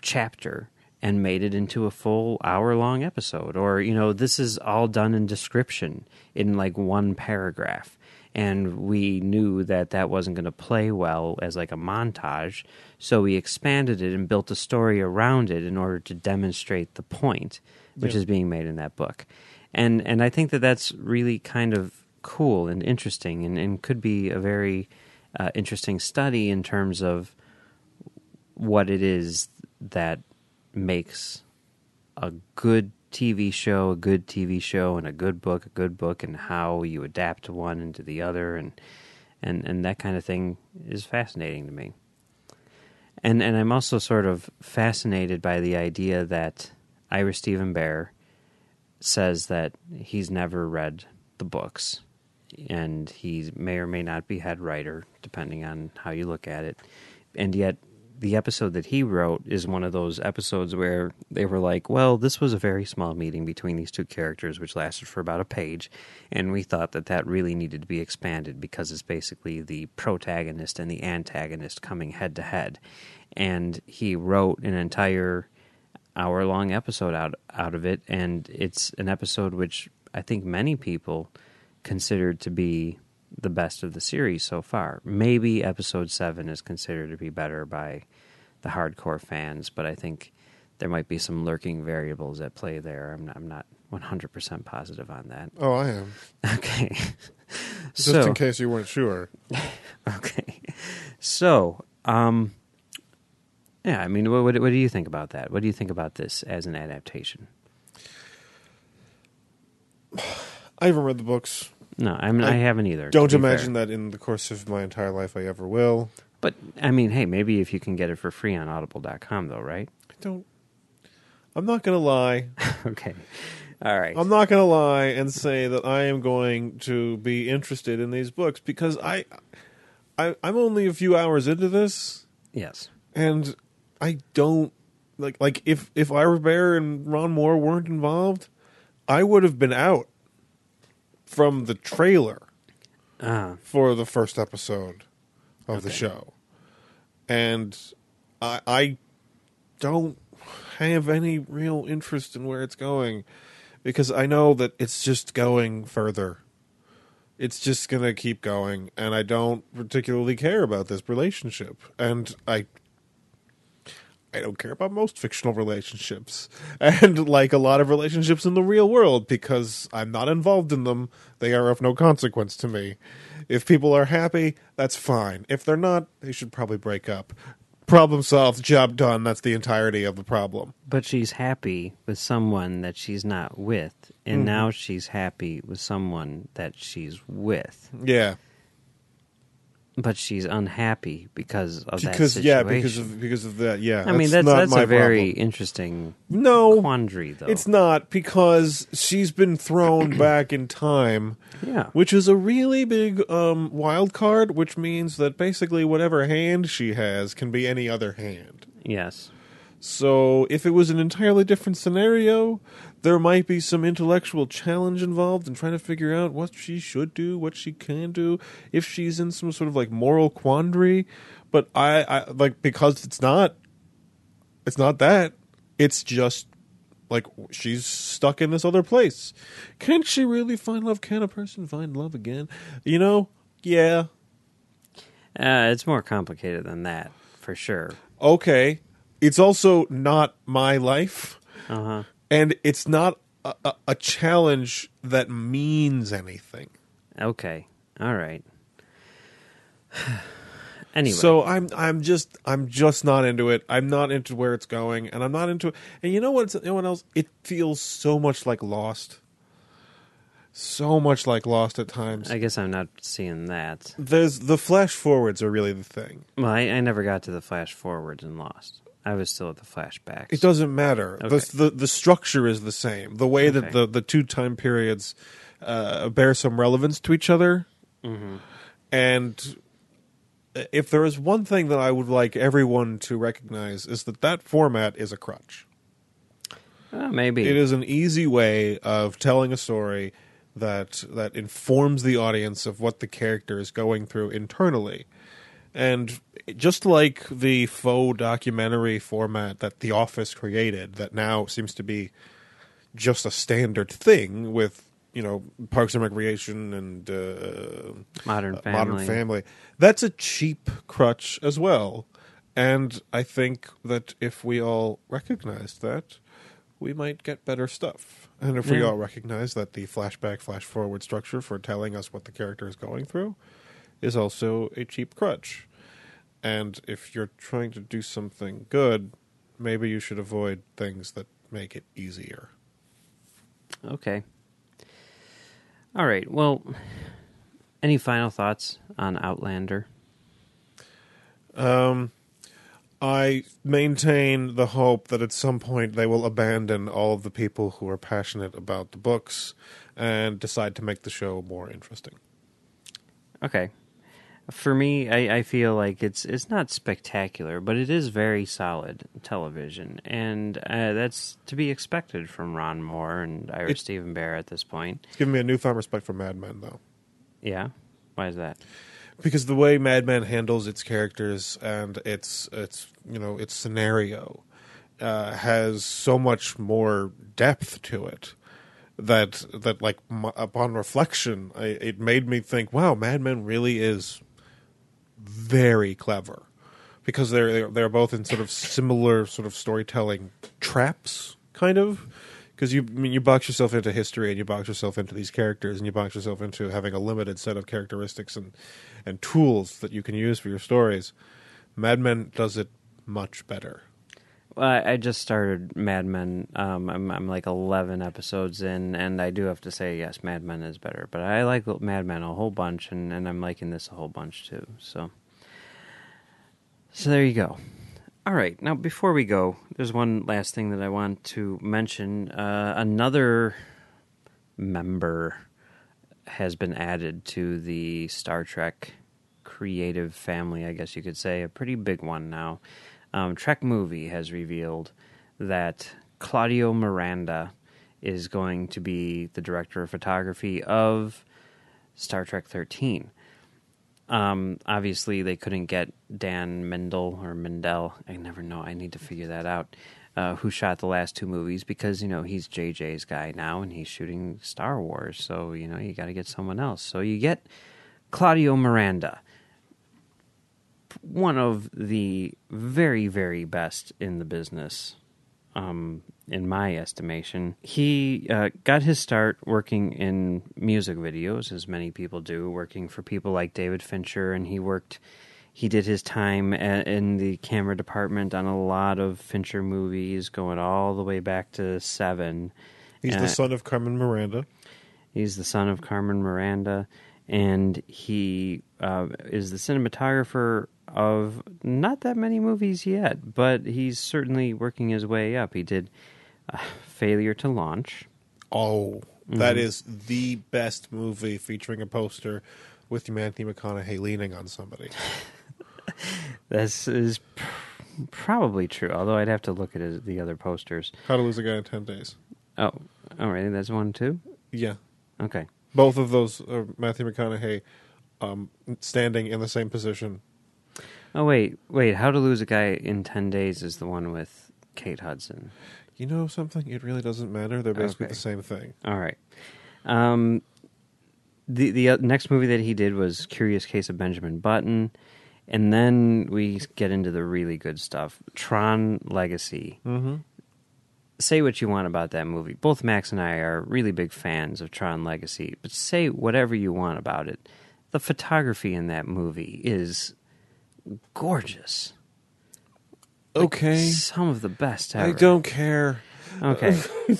chapter and made it into a full hour long episode. Or, you know, this is all done in description in like one paragraph. And we knew that that wasn't going to play well as like a montage. So we expanded it and built a story around it in order to demonstrate the point, which Yeah. is being made in that book. And, and I think that that's really kind of cool and interesting and, and could be a very uh, interesting study in terms of what it is that makes a good TV show, a good TV show, and a good book, a good book, and how you adapt one into the other, and and and that kind of thing is fascinating to me. And and I'm also sort of fascinated by the idea that Ira Steven Behr says that he's never read the books and he may or may not be head writer depending on how you look at it. And yet the episode that he wrote is one of those episodes where they were like, well, this was a very small meeting between these two characters, which lasted for about a page. And we thought that that really needed to be expanded because it's basically the protagonist and the antagonist coming head to head. And he wrote an entire hour long episode out, out of it. And it's an episode which I think many people considered to be the best of the series so far. Maybe episode seven is considered to be better by the hardcore fans, but I think there might be some lurking variables at play there. I'm not, I'm not 100% positive on that. Oh, I am. [LAUGHS] Okay. Just so, in case you weren't sure. [LAUGHS] Okay. So, um, yeah, I mean, what, what, what do you think about that? What do you think about this as an adaptation? [SIGHS] I haven't read the books. No, I mean, I, I haven't either. Don't imagine fair. that in the course of my entire life I ever will. But, I mean, hey, maybe if you can get it for free on audible.com, though, right? I don't. I'm not going to lie. [LAUGHS] okay. All right. I'm not going to lie and say that I am going to be interested in these books because I, I, I'm only a few hours into this, yes. and I don't like like if if Ira Behr and Ron Moore weren't involved, I would have been out from the trailer Uh, for the first episode of the show, and I I don't have any real interest in where it's going because I know that it's just going further. It's just gonna keep going, and I don't particularly care about this relationship, and I. I don't care about most fictional relationships, [LAUGHS] and like a lot of relationships in the real world, because I'm not involved in them. They are of no consequence to me. If people are happy, that's fine. If they're not, they should probably break up. Problem solved, job done. That's the entirety of the problem. but she's happy with someone that she's not with, and Mhm. now she's happy with someone that she's with, Yeah, but she's unhappy because of because that yeah, because of because of that. Yeah, I mean, that's not that's my a very problem. interesting no. quandary, though. It's not because she's been thrown [CLEARS THROAT] back in time, yeah, which is a really big um, wild card. Which means that basically whatever hand she has can be any other hand. yes, So if it was an entirely different scenario, there might be some intellectual challenge involved in trying to figure out what she should do, what she can do, if she's in some sort of like moral quandary. But I, I like because it's not it's not that. It's just like she's stuck in this other place. Can she really find love? Can a person find love again? You know? Yeah. uh, it's more complicated than that for sure. Okay. It's also not my life. Uh huh. And it's not a, a, a challenge that means anything. Okay. All right. [SIGHS] anyway, So I'm I'm just I'm just not into it. I'm not into where it's going, and I'm not into it. And you know what? You know what else? It feels so much like Lost. So much like Lost at times. I guess I'm not seeing that. There's the flash forwards are really the thing. Well, I, I never got to the flash forwards and lost. I was still at the flashbacks. It doesn't matter. Okay. The, the the structure is the same. The way that the the two time periods uh, bear some relevance to each other. Mm-hmm. And if there is one thing that I would like everyone to recognize is that that format is a crutch. Uh, maybe. It is an easy way of telling a story that that informs the audience of what the character is going through internally. And just like the faux documentary format that The Office created, that now seems to be just a standard thing with, you know, Parks and Recreation and uh, Modern uh, Family. Modern Family. That's a cheap crutch as well. And I think that if we all recognized that, we might get better stuff. And if we all recognize that the flashback, flash forward structure for telling us what the character is going through is also a cheap crutch. And if you're trying to do something good, maybe you should avoid things that make it easier. Okay. All right. Well, any final thoughts on Outlander? Um, I maintain the hope that at some point they will abandon all of the people who are passionate about the books and decide to make the show more interesting. Okay. For me, I, I feel like it's it's not spectacular, but it is very solid television, and uh, that's to be expected from Ron Moore and Ira It- Steven Behr at this point. It's given me a newfound respect for Mad Men, though. Yeah, why is that? because the way Mad Men handles its characters and its its you know its scenario uh, has so much more depth to it that that like m- upon reflection, I, it made me think, wow, Mad Men really is very clever because they're they're, both in sort of similar sort of storytelling traps, kind of. Because you I mean you box yourself into history and you box yourself into these characters and you box yourself into having a limited set of characteristics and and tools that you can use for your stories. Mad Men does it much better. I, I just started Mad Men. Um, I'm I'm like 11 episodes in, and I do have to say, yes, Mad Men is better. But I like Mad Men a whole bunch, and, and I'm liking this a whole bunch too. So, so there you go. All right, now before we go, there's one last thing that I want to mention. Uh, another member has been added to the Star Trek creative family, I guess you could say, a pretty big one now. Um, Trek Movie has revealed that Claudio Miranda is going to be the director of photography of Star Trek 13. Um, obviously, they couldn't get Dan Mendel or Mendel. I never know. I need to figure that out. Uh, who shot the last two movies? Because you know he's JJ's guy now, and he's shooting Star Wars. So you know you got to get someone else. So you get Claudio Miranda, one of the very very best in the business um, in my estimation. He uh, got his start working in music videos, as many people do, working for people like David Fincher, and he worked. He did his time in the camera department on a lot of Fincher movies, going all the way back to Seven. He's Uh, the son of Carmen Miranda. He's the son of Carmen Miranda, and he uh, is the cinematographer of not that many movies yet, but he's certainly working his way up. He did uh, Failure to Launch. Oh, that Mhm. is the best movie featuring a poster with Matthew McConaughey leaning on somebody. [LAUGHS] This is pr- probably true, although I'd have to look at his, the other posters. How to Lose a Guy in Ten Days. Oh, all right, that's one too. Yeah, Okay, both of those are Matthew McConaughey um, standing in the same position. Oh wait, wait. How to lose a guy in ten days is the one with Kate Hudson. You know something? It really doesn't matter. They're basically Okay. the same thing. All right. Um, the the uh, next movie that he did was Curious Case of Benjamin Button, and then we get into the really good stuff. Tron Legacy. Mm-hmm. Say what you want about that movie. Both Max and I are really big fans of Tron Legacy, but say whatever you want about it. The photography in that movie is gorgeous. Okay, Some of the best ever. I don't care. Okay. [LAUGHS]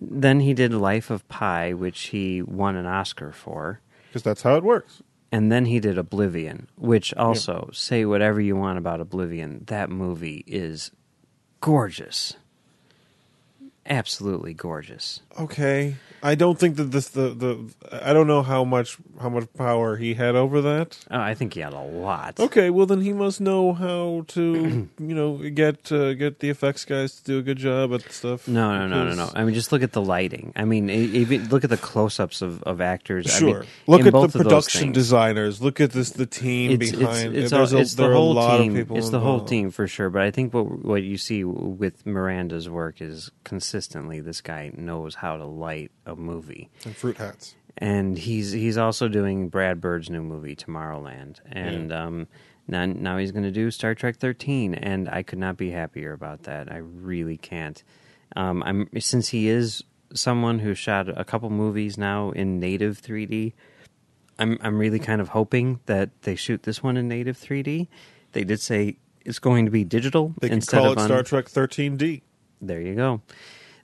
then he did Life of Pi, which he won an Oscar for. Because that's how it works. And then he did Oblivion, which also, say whatever you want about Oblivion, that movie is gorgeous. Absolutely gorgeous. Okay, I don't think that this the the I don't know how much how much power he had over that. Oh, I think he had a lot. Okay, well then he must know how to [CLEARS THROAT] you know get uh, get the effects guys to do a good job at stuff. No, no, no, no, no. I mean, just look at the lighting. I mean, even look at the close-ups of, of actors. Sure. I mean, look at the both of those production designers. Look at this the team it's, behind. It's, it's, all, a, it's the whole team. It's the whole team for sure. But I think what what you see with Miranda's work is consistently this guy knows how to light a movie, and fruit hats. and he's he's also doing Brad Bird's new movie Tomorrowland, and um, now now he's going to do Star Trek thirteen, and I could not be happier about that. I really can't. Um, I'm since he is someone who shot a couple movies now in native 3D. I'm I'm really kind of hoping that they shoot this one in native 3D. They did say it's going to be digital They can instead call it on. Star Trek 13D. There you go.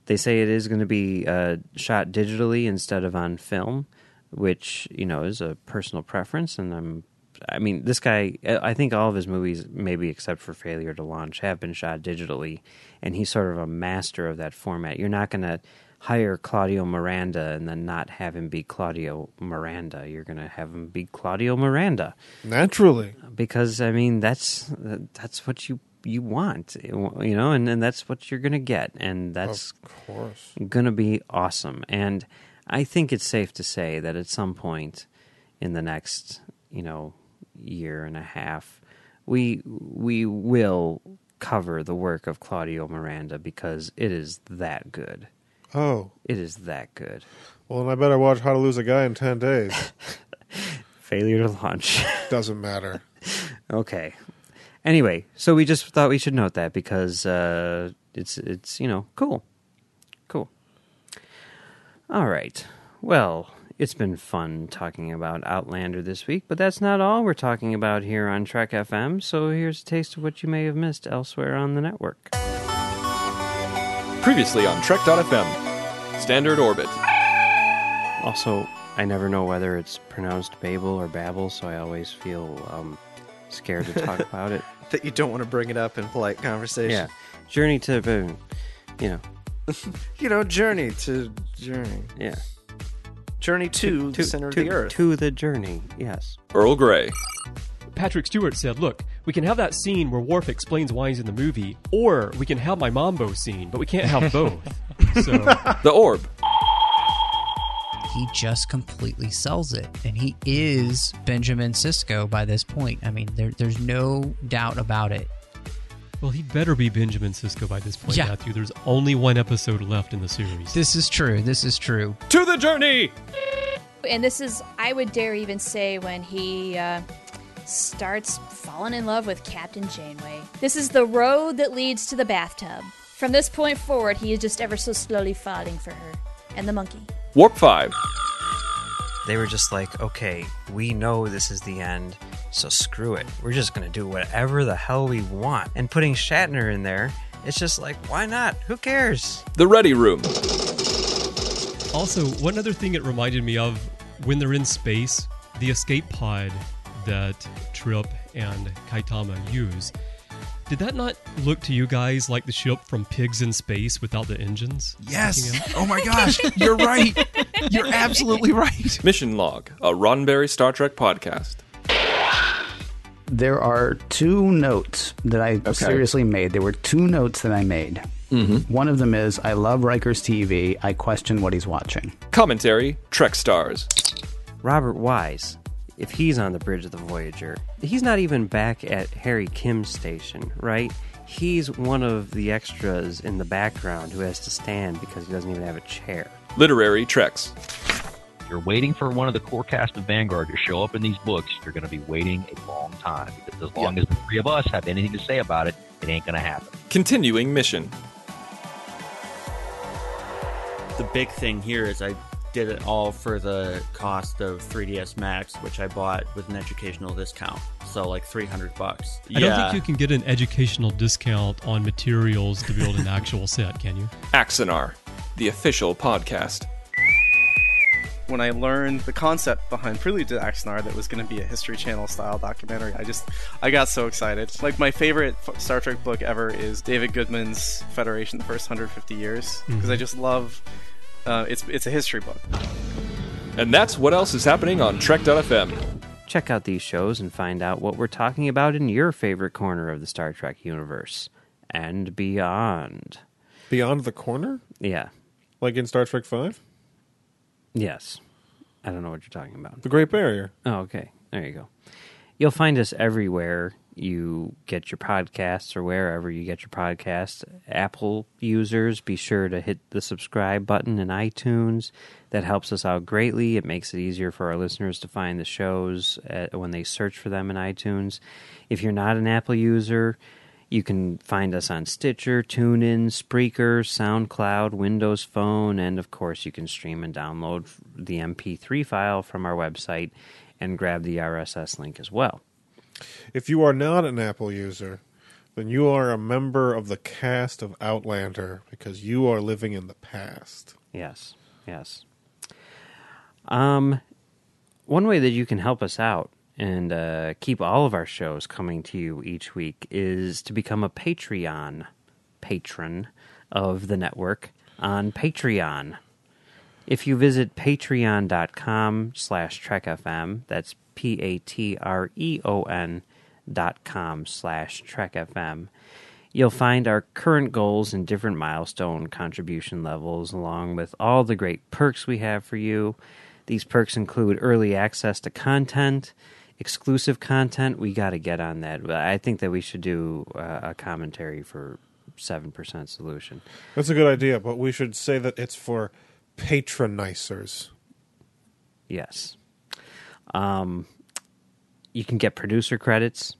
They say it is going to be uh, shot digitally instead of on film, which you know is a personal preference, and I'm I mean, this guy. I think all of his movies, maybe except for Failure to Launch, have been shot digitally, and he's sort of a master of that format. You're not going to hire Claudio Miranda and then not have him be Claudio Miranda. You're going to have him be Claudio Miranda Naturally. because I mean that's that's what you you want, you know, and, and that's what you're going to get, and that's course. going to be awesome. And I think it's safe to say that at some point in the next, you know, year and a half, we we will cover the work of Claudio Miranda because it is that good. Oh. It is that good. Well, then I better watch How to Lose a Guy in 10 Days. [LAUGHS] Failure to launch. Doesn't matter. [LAUGHS] okay. Anyway, so we just thought we should note that because uh, it's it's you know cool, cool. All right. Well, it's been fun talking about Outlander this week, but that's not all we're talking about here on Trek FM. So here's a taste of what you may have missed elsewhere on the network. Previously on Trek.fm, Standard Orbit. Also, I never know whether it's pronounced Babel or Babel, so I always feel um, scared to talk [LAUGHS] about it. That you don't want to bring it up in polite conversation. Yeah, Journey to, uh, you know, [LAUGHS] You know, journey to journey. yeah. Journey to, the center to, of the earth. To the journey, yes. Earl Grey. Patrick Stewart said, Look, we can have that scene where Worf explains why he's in the movie, or we can have my Mambo scene, but we can't have both. [LAUGHS] so, The Orb. He just completely sells it and he is benjamin sisko by this point i mean there, there's no doubt about it well, he better be Benjamin Sisko by this point, Yeah. Matthew. There's only one episode left in the series. this is true this is true To the journey! And this is, I would dare even say, when he uh, starts falling in love with Captain Janeway. This is the road that leads to the bathtub. From this point forward, he is just ever so slowly falling for her. And the monkey. Warp 5. They were just like, okay, we know this is the end, so screw it. We're just going to do whatever the hell we want. And putting Shatner in there, it's just like, why not? Who cares? The Ready Room. Also, one other thing it reminded me of when they're in space, the escape pod that Trip and Kaitama use. Did that not look to you guys like the ship from Pigs in Space without the engines? Yes. Oh my gosh. You're right. You're absolutely right. Mission Log, a Roddenberry Star Trek podcast. There are two notes that I seriously made. There were two notes that I made. Mm-hmm. One of them is I love Riker's TV. I question what he's watching. Commentary Trek Stars. Robert Wise, if he's on the bridge of the Voyager, he's not even back at Harry Kim's station, right? He's one of the extras in the background who has to stand because he doesn't even have a chair. Literary Treks. you're waiting for one of the core cast of Vanguard to show up in these books, you're going to be waiting a long time. Because as long as the three of us have anything to say about it, it ain't going to happen. Continuing Mission. the big thing here is I did it all for the cost of 3ds Max, which I bought with an educational discount. So like 300 bucks. I don't think you can get an educational discount on materials to build an actual [LAUGHS] set, can you? Axanar, the official podcast. when I learned the concept behind Prelude to Axanar that was going to be a History Channel style documentary, I just I got so excited. Like my favorite f- Star Trek book ever is David Goodman's Federation: The First 150 Years because I mm-hmm. just love. Uh, it's it's a history book. And that's what else is happening on Trek.fm. Check out these shows and find out what we're talking about in your favorite corner of the Star Trek universe and beyond. Beyond the corner? Yeah. Like in Star Trek 5? Yes. I don't know what you're talking about. The Great Barrier. Oh, okay. There you go. You'll find us everywhere you get your podcasts or wherever you get your podcasts. Apple users, be sure to hit the subscribe button in iTunes. That helps us out greatly. It makes it easier for our listeners to find the shows uh, when they search for them in iTunes. If you're not an Apple user, you can find us on Stitcher, TuneIn, Spreaker, SoundCloud, Windows Phone, and of course, you can stream and download the MP3 file from our website and grab the RSS link as well. If you are not an Apple user, then you are a member of the cast of Outlander because you are living in the past. Yes, yes. Um, one way that you can help us out and uh, keep all of our shows coming to you each week is to become a Patreon patron of the network on Patreon. If you visit patreon.com slash trekfm, that's P-A-T-R-E-O-N dot com slash trekfm, you'll find our current goals and different milestone contribution levels, along with all the great perks we have for you. These perks include early access to content, exclusive content. We got to get on that. I think that we should do uh, a commentary for 7% Solution. That's a good idea, but we should say that it's for patronizers. Yes. Um, you can get producer credits,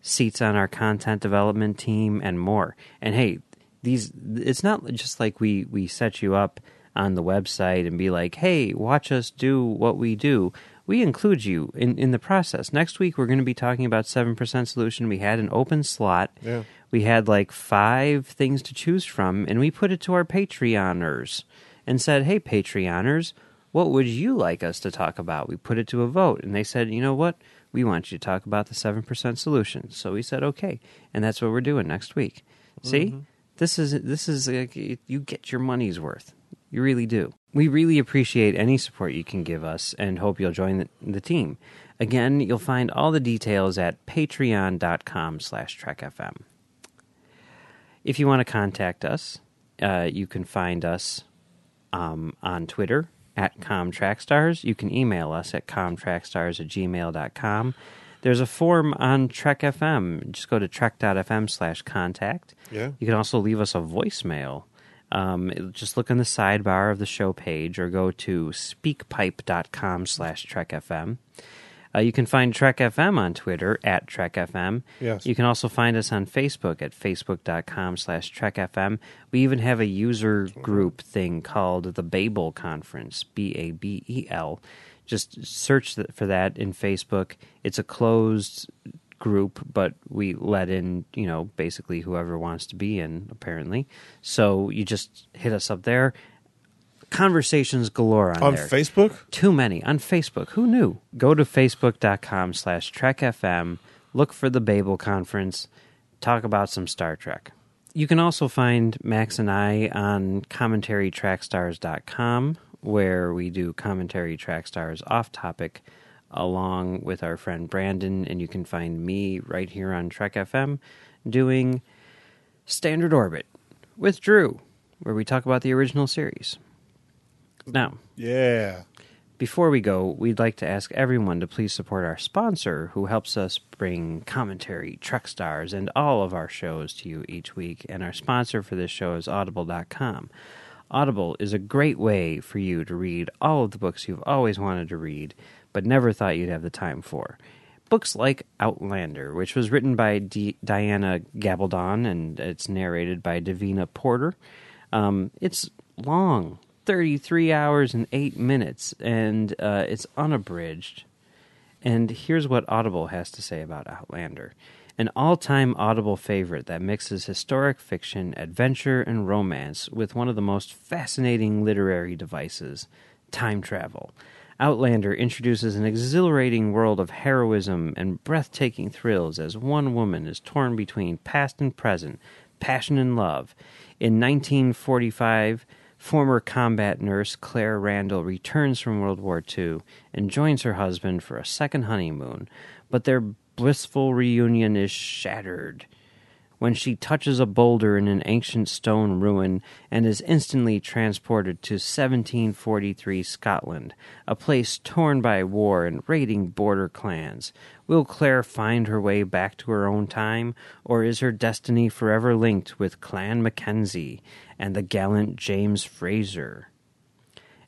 seats on our content development team, and more. And hey, these it's not just like we we set you up on the website and be like, "Hey, watch us do what we do." We include you in in the process. Next week we're going to be talking about 7% solution. We had an open slot. Yeah. We had like 5 things to choose from and we put it to our Patreoners and said, "Hey Patreoners, what would you like us to talk about?" We put it to a vote and they said, "You know what? We want you to talk about the 7% solution." So we said, "Okay." And that's what we're doing next week. See? Mhm. This is this is like, you get your money's worth. You really do. We really appreciate any support you can give us and hope you'll join the, the team. Again, you'll find all the details at patreon.com slash trekfm. If you want to contact us, uh, you can find us um, on Twitter at ComTrackStars. You can email us at comtrackstars at gmail.com. There's a form on Trek FM. Just go to trek.fm slash contact. Yeah. You can also leave us a voicemail. Um, just look in the sidebar of the show page or go to speakpipe.com slash trekfm. Uh, you can find Trek FM on Twitter at Trek FM. Yes. You can also find us on Facebook at facebook.com slash Trek FM. We even have a user group thing called the Babel Conference, B A B E L. Just search for that in Facebook. It's a closed group, but we let in, you know, basically whoever wants to be in, apparently. So you just hit us up there. Conversations galore on, On there. Facebook? Too many. On Facebook. Who knew? Go to facebook.com slash trekfm. Look for the Babel Conference. Talk about some Star Trek. You can also find Max and I on commentarytrackstars.com, where we do commentary track stars off topic along with our friend Brandon. And you can find me right here on Trek FM doing Standard Orbit with Drew, where we talk about the original series. Now, Yeah. before we go, we'd like to ask everyone to please support our sponsor who helps us bring commentary, Trek Stars, and all of our shows to you each week. And our sponsor for this show is Audible.com. Audible is a great way for you to read all of the books you've always wanted to read, but never thought you'd have the time for. Books like Outlander, which was written by D- Diana Gabaldon and it's narrated by Davina Porter. Um, it's long, 33 hours and 8 minutes, and uh, it's unabridged. And here's what Audible has to say about Outlander an all time Audible favorite that mixes historic fiction, adventure, and romance with one of the most fascinating literary devices time travel. Outlander introduces an exhilarating world of heroism and breathtaking thrills as one woman is torn between past and present, passion and love. In 1945, former combat nurse Claire Randall returns from World War II and joins her husband for a second honeymoon, but their blissful reunion is shattered when she touches a boulder in an ancient stone ruin and is instantly transported to 1743 Scotland, a place torn by war and raiding border clans. Will Claire find her way back to her own time, or is her destiny forever linked with Clan Mackenzie and the gallant James Fraser?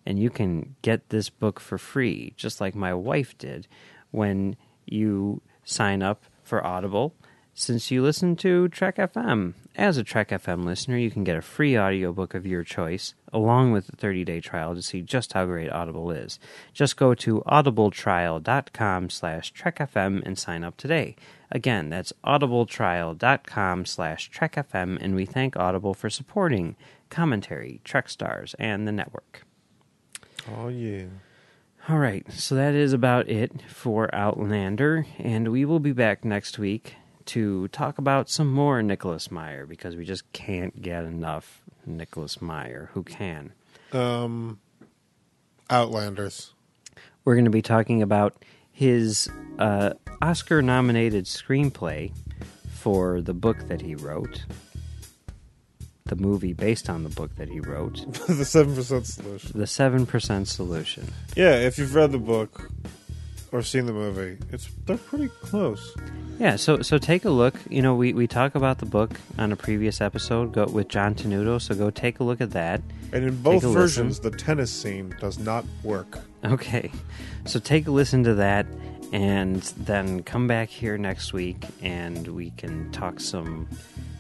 And you can get this book for free, just like my wife did, when you sign up for Audible since you listen to Trek FM. As a Trek FM listener, you can get a free audiobook of your choice along with a 30-day trial to see just how great Audible is. Just go to audibletrial.com slash trekfm and sign up today. Again, that's audibletrial.com slash trekfm, and we thank Audible for supporting commentary, Trek Stars, and the network. Oh, yeah. All right, so that is about it for Outlander, and we will be back next week to talk about some more Nicholas Meyer because we just can't get enough Nicholas Meyer. Who can? Um, Outlanders. We're going to be talking about his uh, Oscar nominated screenplay for the book that he wrote, the movie based on the book that he wrote, [LAUGHS] the seven percent solution. The Seven Percent Solution. Yeah, if you've read the book or seen the movie, it's they're pretty close. Yeah, so so take a look. You know, we, we talk about the book on a previous episode go, with John Tenuto, so go take a look at that. And in both versions, listen. the tennis scene does not work. Okay, so take a listen to that, and then come back here next week, and we can talk some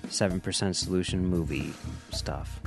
seven percent solution movie stuff.